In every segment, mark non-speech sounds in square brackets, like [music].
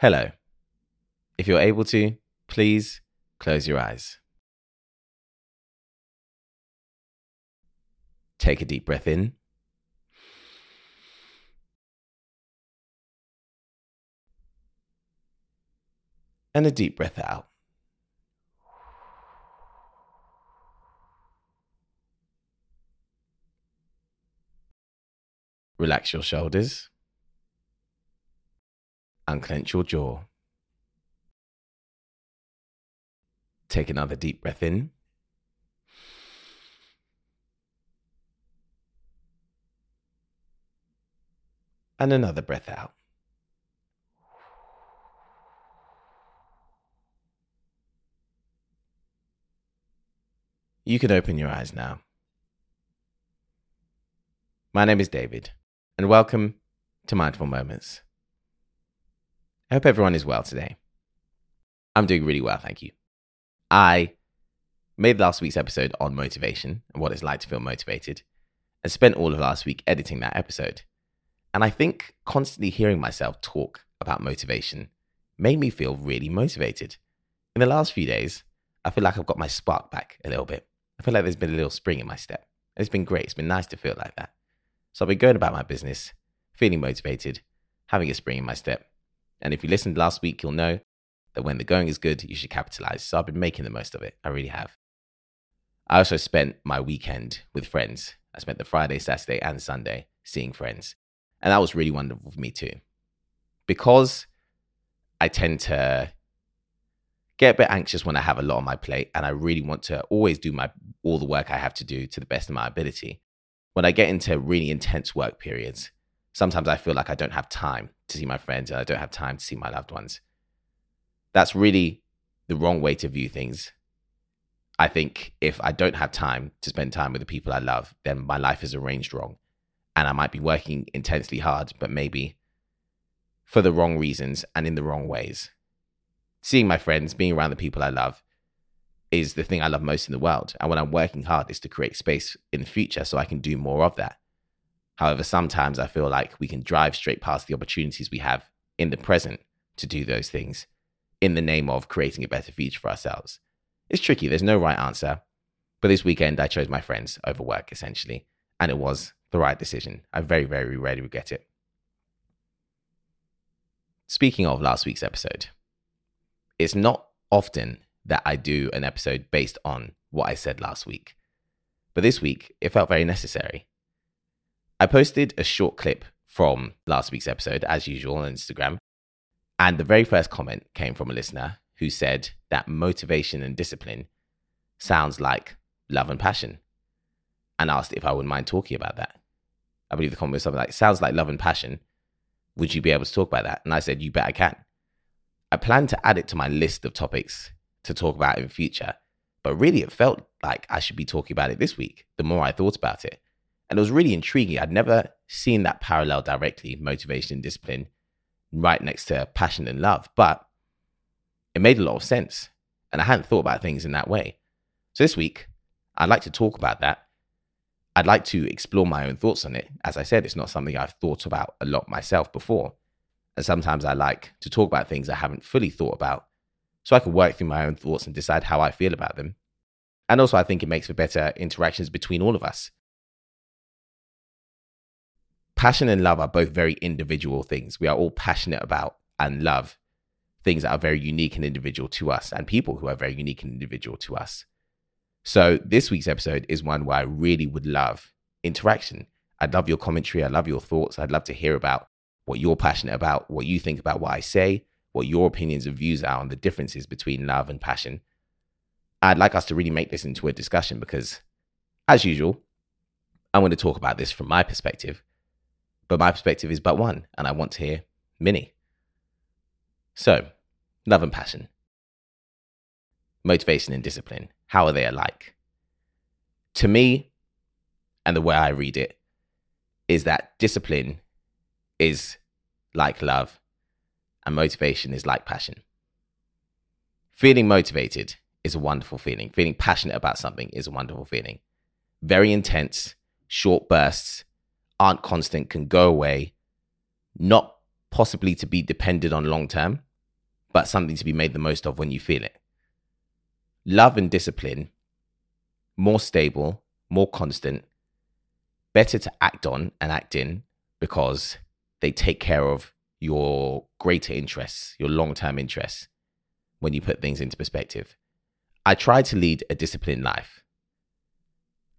Hello. If you're able to, please close your eyes. Take a deep breath in. And a deep breath out. Relax your shoulders. Unclench your jaw. Take another deep breath in. And another breath out. You can open your eyes now. My name is David, and welcome to Mindful Moments. I hope everyone is well today. I'm doing really well, thank you. I made last week's episode on motivation and what it's like to feel motivated, and spent all of last week editing that episode. And I think constantly hearing myself talk about motivation made me feel really motivated. In the last few days, I feel like I've got my spark back a little bit. I feel like there's been a little spring in my step. It's been great. It's been nice to feel like that. So I've been going about my business, feeling motivated, having a spring in my step. And if you listened last week, you'll know that when the going is good, you should capitalize. So I've been making the most of it. I really have. I also spent my weekend with friends. I spent the Friday, Saturday, and Sunday seeing friends. And that was really wonderful for me too. Because I tend to get a bit anxious when I have a lot on my plate and I really want to always do my all the work I have to do to the best of my ability. When I get into really intense work periods, sometimes I feel like I don't have time to see my friends and I don't have time to see my loved ones. That's really the wrong way to view things. I think if I don't have time to spend time with the people I love, then my life is arranged wrong. And I might be working intensely hard, but maybe for the wrong reasons and in the wrong ways. Seeing my friends, being around the people I love, is the thing I love most in the world. And when I'm working hard, is to create space in the future so I can do more of that. However, sometimes I feel like we can drive straight past the opportunities we have in the present to do those things in the name of creating a better future for ourselves. It's tricky, there's no right answer. But this weekend, I chose my friends over work, essentially. And it was the right decision. I very, very rarely regret it. Speaking of last week's episode, it's not often that I do an episode based on what I said last week. But this week, it felt very necessary. I posted a short clip from last week's episode, as usual, on Instagram. And the very first comment came from a listener who said that motivation and discipline sounds like love and passion and asked if I wouldn't mind talking about that. I believe the comment was something like, sounds like love and passion. Would you be able to talk about that? And I said, you bet I can. I plan to add it to my list of topics to talk about in future, but really it felt like I should be talking about it this week the more I thought about it. And it was really intriguing. I'd never seen that parallel directly, motivation and discipline, right next to passion and love. But it made a lot of sense. And I hadn't thought about things in that way. So this week, I'd like to talk about that. I'd like to explore my own thoughts on it. As I said, it's not something I've thought about a lot myself before. And sometimes I like to talk about things I haven't fully thought about so I can work through my own thoughts and decide how I feel about them. And also, I think it makes for better interactions between all of us passion and love are both very individual things. We are all passionate about and love things that are very unique and individual to us and people who are very unique and individual to us. So, this week's episode is one where I really would love interaction. I'd love your commentary. I love your thoughts. I'd love to hear about what you're passionate about, what you think about what I say, what your opinions and views are on the differences between love and passion. I'd like us to really make this into a discussion because, as usual, I'm going to talk about this from my perspective. But my perspective is but one, and I want to hear many. So, love and passion, motivation and discipline, how are they alike? To me, and the way I read it, is that discipline is like love, and motivation is like passion. Feeling motivated is a wonderful feeling. Feeling passionate about something is a wonderful feeling. Very intense, short bursts aren't constant, can go away, not possibly to be depended on long term. but something to be made the most of when you feel it. Love and discipline, more stable, more constant, better to act on and act in because they take care of your greater interests, your long term interests, when you put things into perspective. I try to lead a disciplined life.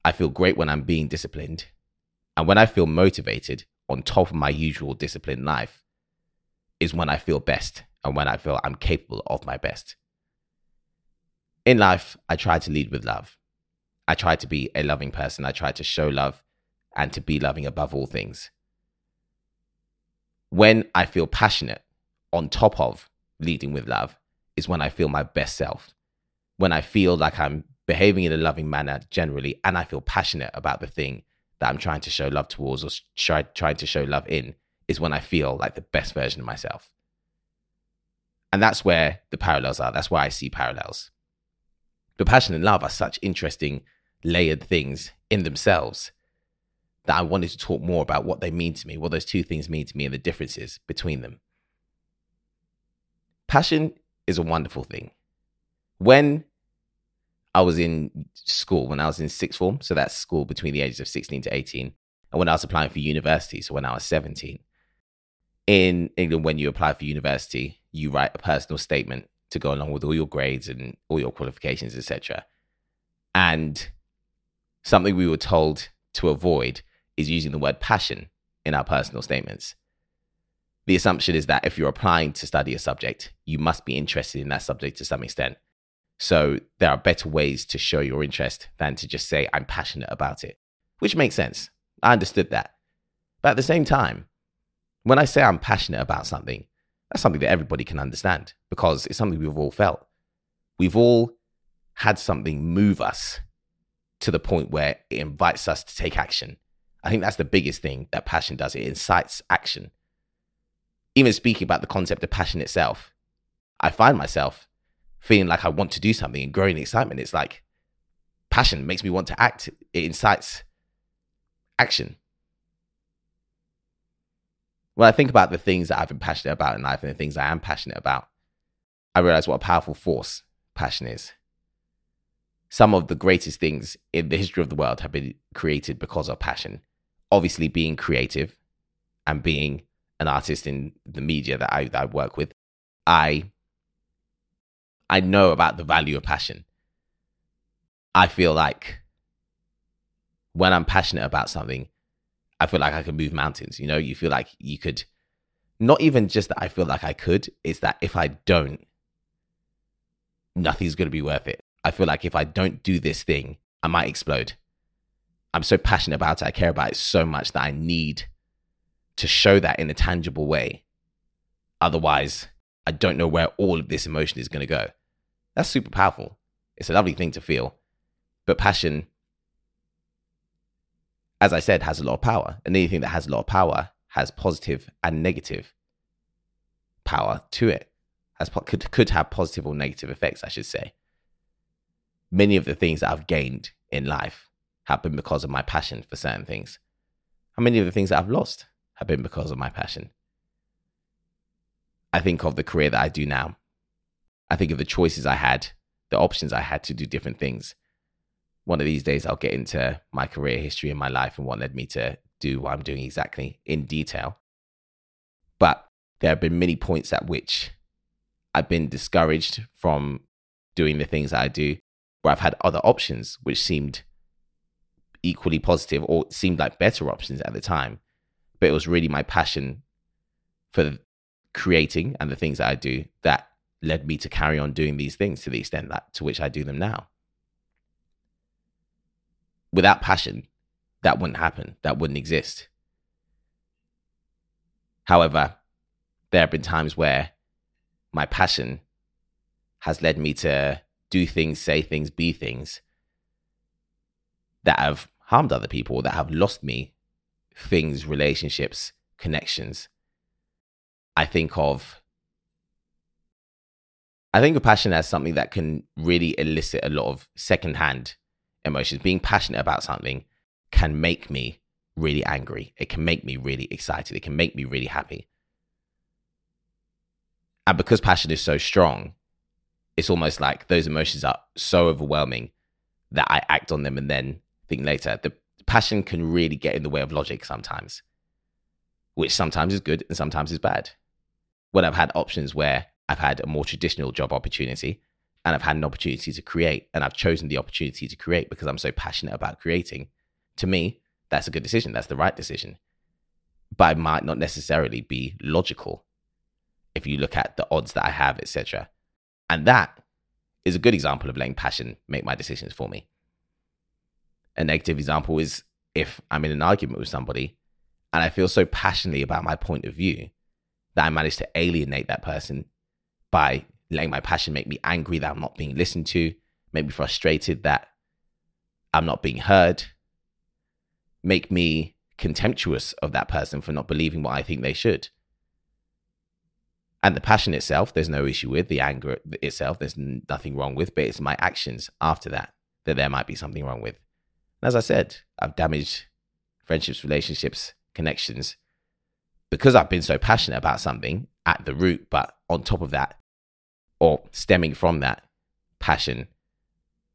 I feel great when I'm being disciplined. And when I feel motivated on top of my usual disciplined life, is when I feel best and when I feel I'm capable of my best. In life, I try to lead with love. I try to be a loving person. I try to show love and to be loving above all things. When I feel passionate on top of leading with love is when I feel my best self. When I feel like I'm behaving in a loving manner generally and I feel passionate about the thing that I'm trying to show love towards or try, trying to show love in is when I feel like the best version of myself. And that's where the parallels are. That's why I see parallels. But passion and love are such interesting, layered things in themselves that I wanted to talk more about what they mean to me, what those two things mean to me, and the differences between them. Passion is a wonderful thing. When I was in school, when I was in sixth form, so that's school between the ages of 16 to 18, and when I was applying for university, so when I was 17, in England, when you apply for university, you write a personal statement to go along with all your grades and all your qualifications, etc. And something we were told to avoid is using the word passion in our personal statements. The assumption is that if you're applying to study a subject, you must be interested in that subject to some extent. So there are better ways to show your interest than to just say, I'm passionate about it, which makes sense. I understood that. But at the same time, when I say I'm passionate about something, that's something that everybody can understand because it's something we've all felt. We've all had something move us to the point where it invites us to take action. I think that's the biggest thing that passion does. It incites action. Even speaking about the concept of passion itself, I find myself feeling like I want to do something and growing excitement. It's like passion makes me want to act, it incites action. When I think about the things that I've been passionate about in life and the things I am passionate about, I realize what a powerful force passion is. Some of the greatest things in the history of the world have been created because of passion obviously being creative and being an artist in the media that I, that I work with, I I know about the value of passion. I feel like when I'm passionate about something, I feel like I can move mountains. You know, you feel like you could, not even just that I feel like I could, it's that if I don't, nothing's going to be worth it. I feel like if I don't do this thing, I might explode. I'm so passionate about it. I care about it so much that I need to show that in a tangible way. Otherwise, I don't know where all of this emotion is going to go. That's super powerful. It's a lovely thing to feel. But passion, as I said, has a lot of power. And anything that has a lot of power has positive and negative power to it. Has, could, could have positive or negative effects, I should say. Many of the things that I've gained in life have been because of my passion for certain things. How many of the things that I've lost have been because of my passion? I think of the career that I do now. I think of the choices I had, the options I had to do different things. One of these days, I'll get into my career history in my life and what led me to do what I'm doing exactly in detail. But there have been many points at which I've been discouraged from doing the things I do, where I've had other options which seemed equally positive or seemed like better options at the time. But it was really my passion for creating and the things that I do that led me to carry on doing these things to the extent that to which I do them now. Without passion, that wouldn't happen. That wouldn't exist. However, there have been times where my passion has led me to do things, say things, be things that have harmed other people, that have lost me things, relationships, connections. I think of I think of passion as something that can really elicit a lot of secondhand emotions. Being passionate about something can make me really angry. It can make me really excited. It can make me really happy. And because passion is so strong, it's almost like those emotions are so overwhelming that I act on them and then think later. The passion can really get in the way of logic sometimes, which sometimes is good and sometimes is bad. When I've had options where I've had a more traditional job opportunity and I've had an opportunity to create and I've chosen the opportunity to create because I'm so passionate about creating, to me, that's a good decision. That's the right decision. But it might not necessarily be logical if you look at the odds that I have, etc. And that is a good example of letting passion make my decisions for me. A negative example is if I'm in an argument with somebody and I feel so passionately about my point of view that I manage to alienate that person by letting my passion make me angry that I'm not being listened to, make me frustrated that I'm not being heard, make me contemptuous of that person for not believing what I think they should. And the passion itself, there's no issue with. The anger itself, there's nothing wrong with, but it's my actions after that that there might be something wrong with. And as I said, I've damaged friendships, relationships, connections because I've been so passionate about something at the root, but on top of that, or stemming from that passion,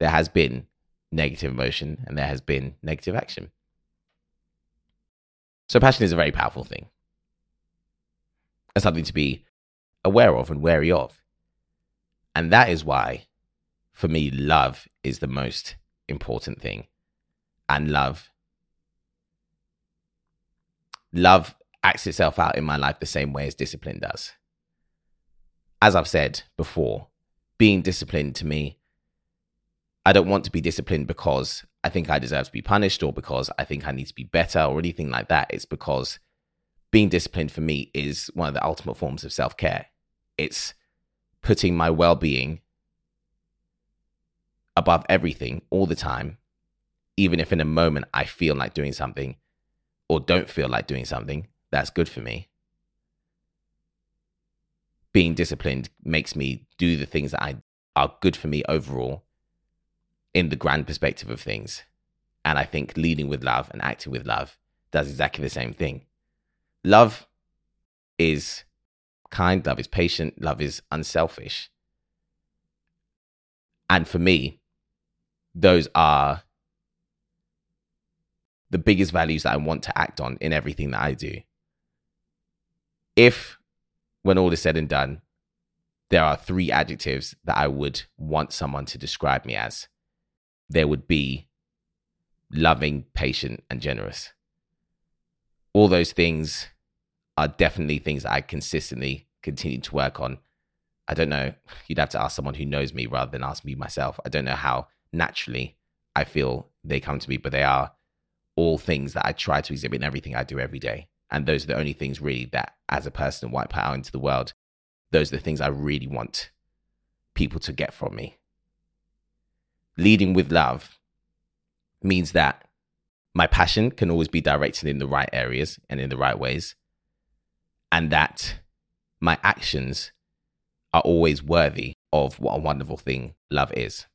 there has been negative emotion and there has been negative action. So, passion is a very powerful thing and something to be aware of and wary of. And that is why, for me, love is the most important thing. And love, love acts itself out in my life the same way as discipline does. As I've said before, being disciplined to me, I don't want to be disciplined because I think I deserve to be punished or because I think I need to be better or anything like that. It's because being disciplined for me is one of the ultimate forms of self care. It's putting my well being above everything all the time, even if in a moment I feel like doing something or don't feel like doing something that's good for me. Being disciplined makes me do the things that I are good for me overall in the grand perspective of things. And I think leading with love and acting with love does exactly the same thing. Love is kind, love is patient, love is unselfish. And for me, those are the biggest values that I want to act on in everything that I do. If, when all is said and done, there are three adjectives that I would want someone to describe me as, there would be loving, patient, and generous. All those things are definitely things that I consistently continue to work on. I don't know. You'd have to ask someone who knows me rather than ask me myself. I don't know how naturally I feel they come to me, but they are all things that I try to exhibit in everything I do every day. And those are the only things really that, as a person, white power into the world, those are the things I really want people to get from me. Leading with love means that my passion can always be directed in the right areas and in the right ways and that my actions are always worthy of what a wonderful thing love is.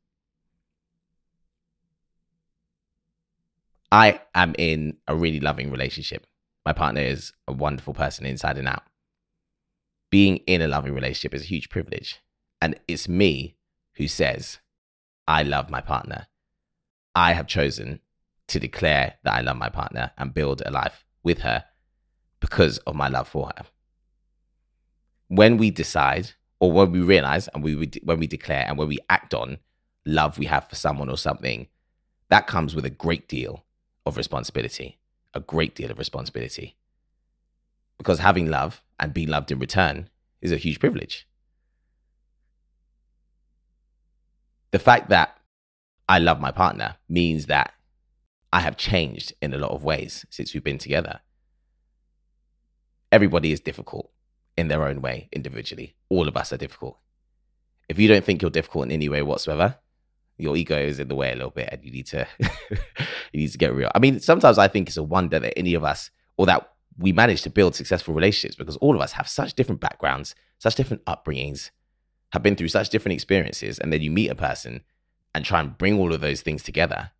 I am in a really loving relationship. My partner is a wonderful person inside and out. Being in a loving relationship is a huge privilege. And it's me who says, I love my partner. I have chosen to declare that I love my partner and build a life with her because of my love for her. When we decide, or when we realize, and we when we declare, and when we act on love we have for someone or something, that comes with a great deal of responsibility, a great deal of responsibility. Because having love and being loved in return is a huge privilege. The fact that I love my partner means that I have changed in a lot of ways since we've been together everybody is difficult in their own way individually. All of us are difficult. If you don't think you're difficult in any way whatsoever, your ego is in the way a little bit and you need to [laughs] you need to get real. I mean, sometimes I think it's a wonder that any of us or that we manage to build successful relationships because all of us have such different backgrounds, such different upbringings, have been through such different experiences, and then you meet a person and try and bring all of those things together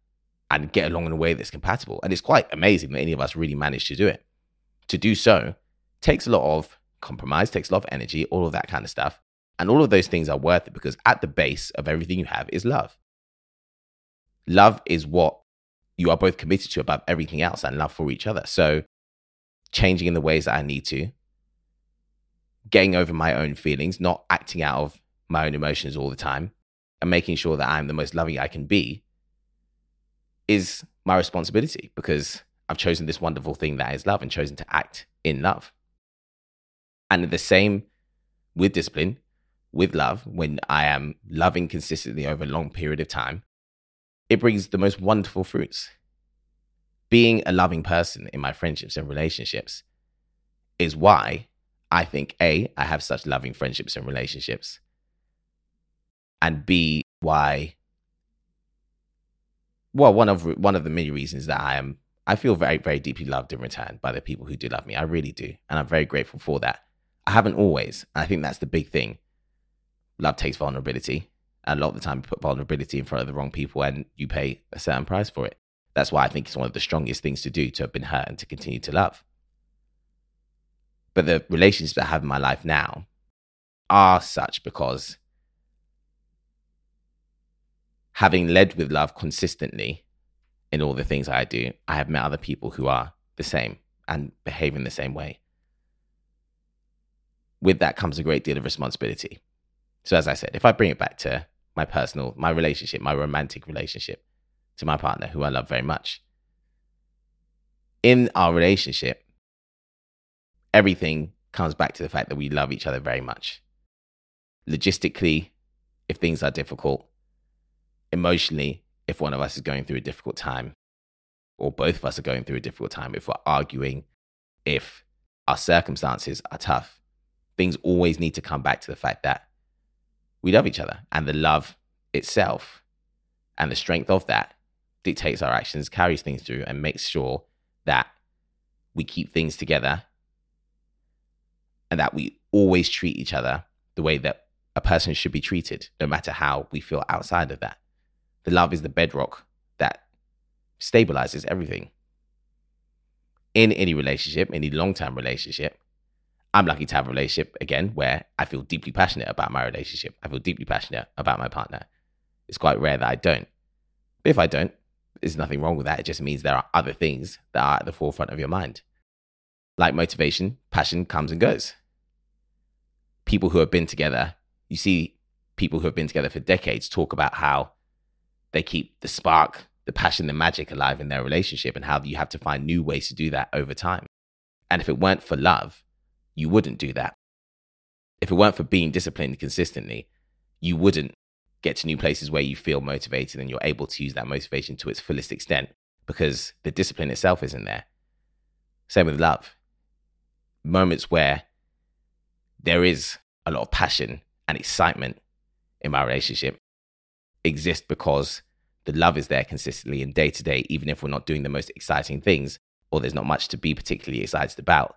and get along in a way that's compatible. And it's quite amazing that any of us really manage to do it. To do so, takes a lot of compromise, takes a lot of energy, all of that kind of stuff. And all of those things are worth it because at the base of everything you have is love. Love is what you are both committed to above everything else and love for each other. So, changing in the ways that I need to, getting over my own feelings, not acting out of my own emotions all the time, and making sure that I'm the most loving I can be is my responsibility because I've chosen this wonderful thing that is love and chosen to act in love. And the same with discipline, with love, when I am loving consistently over a long period of time, it brings the most wonderful fruits. Being a loving person in my friendships and relationships is why I think A, I have such loving friendships and relationships, and B, why well, one of one of the many reasons that I am I feel very, very deeply loved in return by the people who do love me. I really do. And I'm very grateful for that. I haven't always. I think that's the big thing. Love takes vulnerability. A lot of the time, you put vulnerability in front of the wrong people and you pay a certain price for it. That's why I think it's one of the strongest things to do to have been hurt and to continue to love. But the relationships I have in my life now are such because having led with love consistently in all the things I do, I have met other people who are the same and behave in the same way. With that comes a great deal of responsibility. So, as I said, if I bring it back to my personal, my relationship, my romantic relationship to my partner, who I love very much, in our relationship, everything comes back to the fact that we love each other very much. Logistically, if things are difficult, emotionally, if one of us is going through a difficult time, or both of us are going through a difficult time, if we're arguing, if our circumstances are tough, things always need to come back to the fact that we love each other and the love itself and the strength of that dictates our actions, carries things through, and makes sure that we keep things together and that we always treat each other the way that a person should be treated, no matter how we feel outside of that. The love is the bedrock that stabilizes everything. In any relationship, any long term relationship, I'm lucky to have a relationship again where I feel deeply passionate about my relationship. I feel deeply passionate about my partner. It's quite rare that I don't. But if I don't, there's nothing wrong with that. It just means there are other things that are at the forefront of your mind. Like motivation, passion comes and goes. People who have been together, you see people who have been together for decades talk about how they keep the spark, the passion, the magic alive in their relationship and how you have to find new ways to do that over time. And if it weren't for love, you wouldn't do that. If it weren't for being disciplined consistently, you wouldn't get to new places where you feel motivated and you're able to use that motivation to its fullest extent because the discipline itself isn't there. Same with love. Moments where there is a lot of passion and excitement in my relationship exist because the love is there consistently and day to day, even if we're not doing the most exciting things or there's not much to be particularly excited about.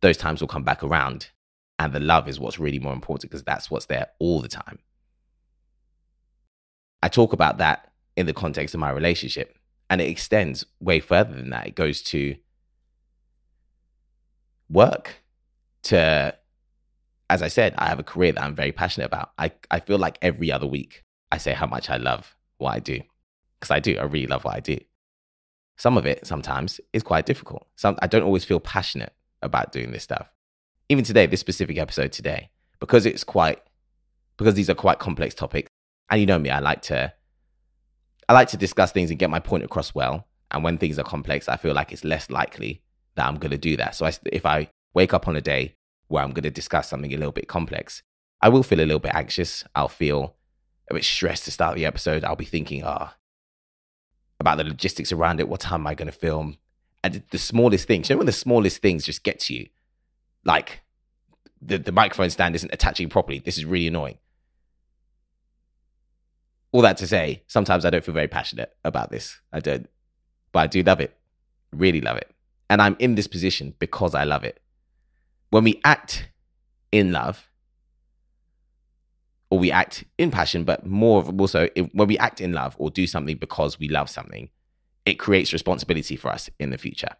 Those times will come back around. And the love is what's really more important because that's what's there all the time. I talk about that in the context of my relationship, and it extends way further than that. It goes to work, to, as I said, I have a career that I'm very passionate about. I, I feel like every other week I say how much I love what I do because I do. I really love what I do. Some of it sometimes is quite difficult. Some I don't always feel passionate about doing this stuff. Even today, this specific episode today, because it's quite because these are quite complex topics. And you know me, I like to I like to discuss things and get my point across well. And when things are complex, I feel like it's less likely that I'm going to do that. So I, if I wake up on a day where I'm going to discuss something a little bit complex, I will feel a little bit anxious. I'll feel a bit stressed to start the episode. I'll be thinking, ah, oh, about the logistics around it. What time am I going to film? And the smallest things, you know, when the smallest things just get to you, like the, the microphone stand isn't attaching properly. This is really annoying. All that to say, sometimes I don't feel very passionate about this. I don't, but I do love it. Really love it. And I'm in this position because I love it. When we act in love, or we act in passion, but more of also when we act in love or do something because we love something, it creates responsibility for us in the future.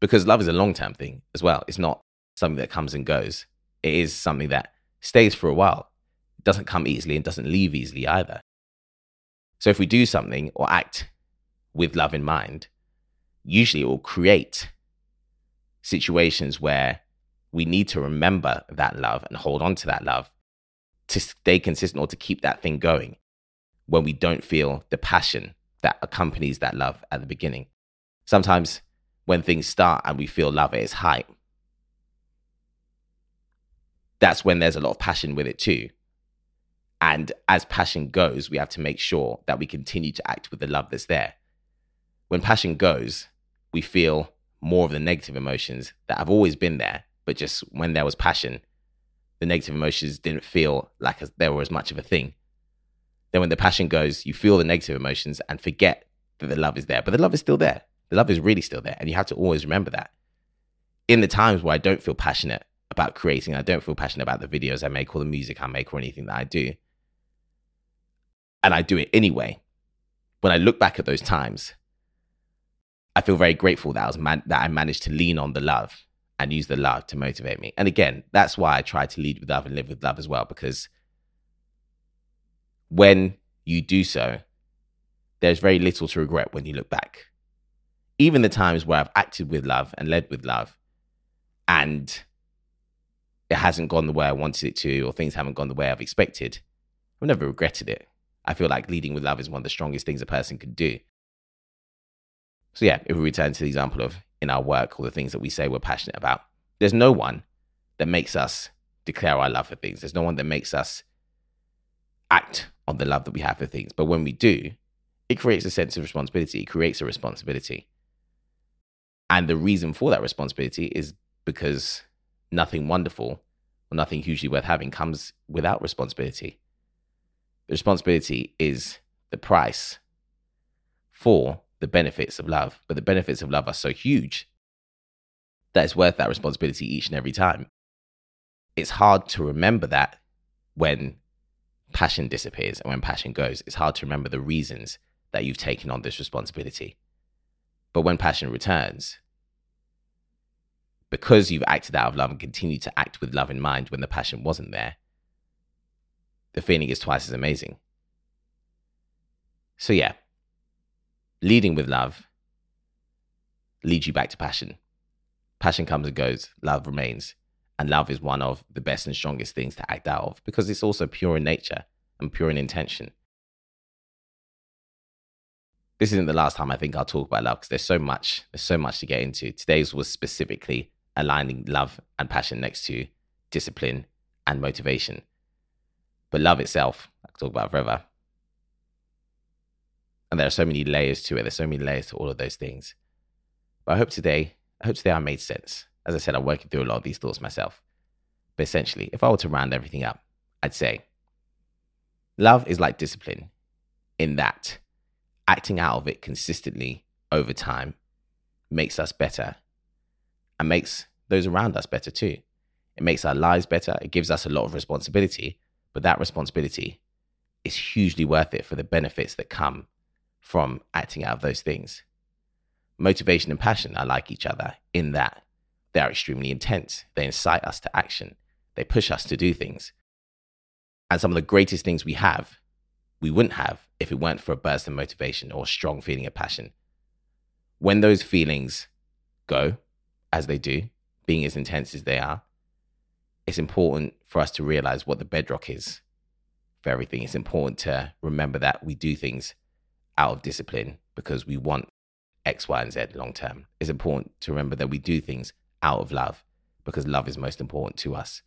Because love is a long term thing as well. It's not something that comes and goes. It is something that stays for a while. It doesn't come easily and doesn't leave easily either. So if we do something or act with love in mind, usually it will create situations where we need to remember that love and hold on to that love to stay consistent or to keep that thing going when we don't feel the passion that accompanies that love at the beginning. Sometimes when things start and we feel love at its height, that's when there's a lot of passion with it too. And as passion goes, we have to make sure that we continue to act with the love that's there. When passion goes, we feel more of the negative emotions that have always been there, but just when there was passion, the negative emotions didn't feel like there were as much of a thing. Then when the passion goes, you feel the negative emotions and forget that the love is there, but the love is still there. The love is really still there. And you have to always remember that. In the times where I don't feel passionate about creating, I don't feel passionate about the videos I make or the music I make or anything that I do, and I do it anyway, when I look back at those times, I feel very grateful that I was man- that I managed to lean on the love and use the love to motivate me. And again, that's why I try to lead with love and live with love as well, because when you do so, there's very little to regret when you look back. Even the times where I've acted with love and led with love, and it hasn't gone the way I wanted it to, or things haven't gone the way I've expected, I've never regretted it. I feel like leading with love is one of the strongest things a person can do. So, yeah, if we return to the example of in our work or the things that we say we're passionate about, there's no one that makes us declare our love for things. There's no one that makes us act on the love that we have for things. But when we do, it creates a sense of responsibility, it creates a responsibility. And the reason for that responsibility is because nothing wonderful or nothing hugely worth having comes without responsibility. The responsibility is the price for the benefits of love. But the benefits of love are so huge that it's worth that responsibility each and every time. It's hard to remember that when passion disappears and when passion goes. It's hard to remember the reasons that you've taken on this responsibility. But when passion returns, because you've acted out of love and continued to act with love in mind when the passion wasn't there, the feeling is twice as amazing. So, yeah, leading with love leads you back to passion. Passion comes and goes, love remains. And love is one of the best and strongest things to act out of because it's also pure in nature and pure in intention. This isn't the last time I think I'll talk about love because there's so much, there's so much to get into. Today's was specifically aligning love and passion next to discipline and motivation. But love itself, I could talk about forever. And there are so many layers to it. There's so many layers to all of those things. But I hope today, I hope today I made sense. As I said, I'm working through a lot of these thoughts myself. But essentially, if I were to round everything up, I'd say love is like discipline in that acting out of it consistently over time makes us better and makes those around us better too. It makes our lives better. It gives us a lot of responsibility but that responsibility is hugely worth it for the benefits that come from acting out of those things. Motivation and passion are like each other in that they are extremely intense. They incite us to action, they push us to do things. And some of the greatest things we have, we wouldn't have if it weren't for a burst of motivation or a strong feeling of passion. When those feelings go, as they do, being as intense as they are, it's important for us to realize what the bedrock is for everything. It's important to remember that we do things out of discipline because we want X, Y, and Z long term. It's important to remember that we do things out of love because love is most important to us.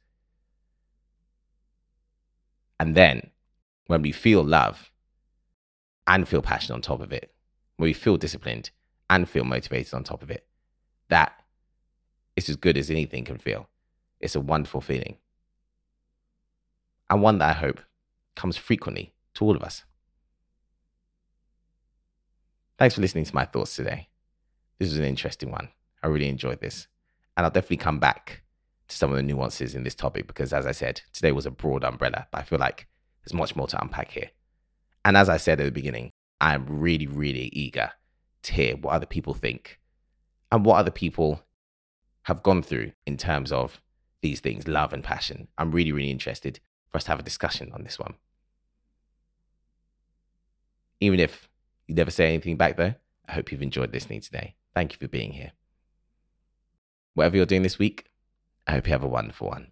And then when we feel love and feel passion on top of it, when we feel disciplined and feel motivated on top of it, that is as good as anything can feel. It's a wonderful feeling. And one that I hope comes frequently to all of us. Thanks for listening to my thoughts today. This was an interesting one. I really enjoyed this. And I'll definitely come back to some of the nuances in this topic because, as I said, today was a broad umbrella, but I feel like there's much more to unpack here. And as I said at the beginning, I'm really, really eager to hear what other people think and what other people have gone through in terms of these things love and passion. I'm really, really interested for us to have a discussion on this one. Even if you never say anything back, though, I hope you've enjoyed listening today. Thank you for being here whatever you're doing this week, I hope you have a wonderful one.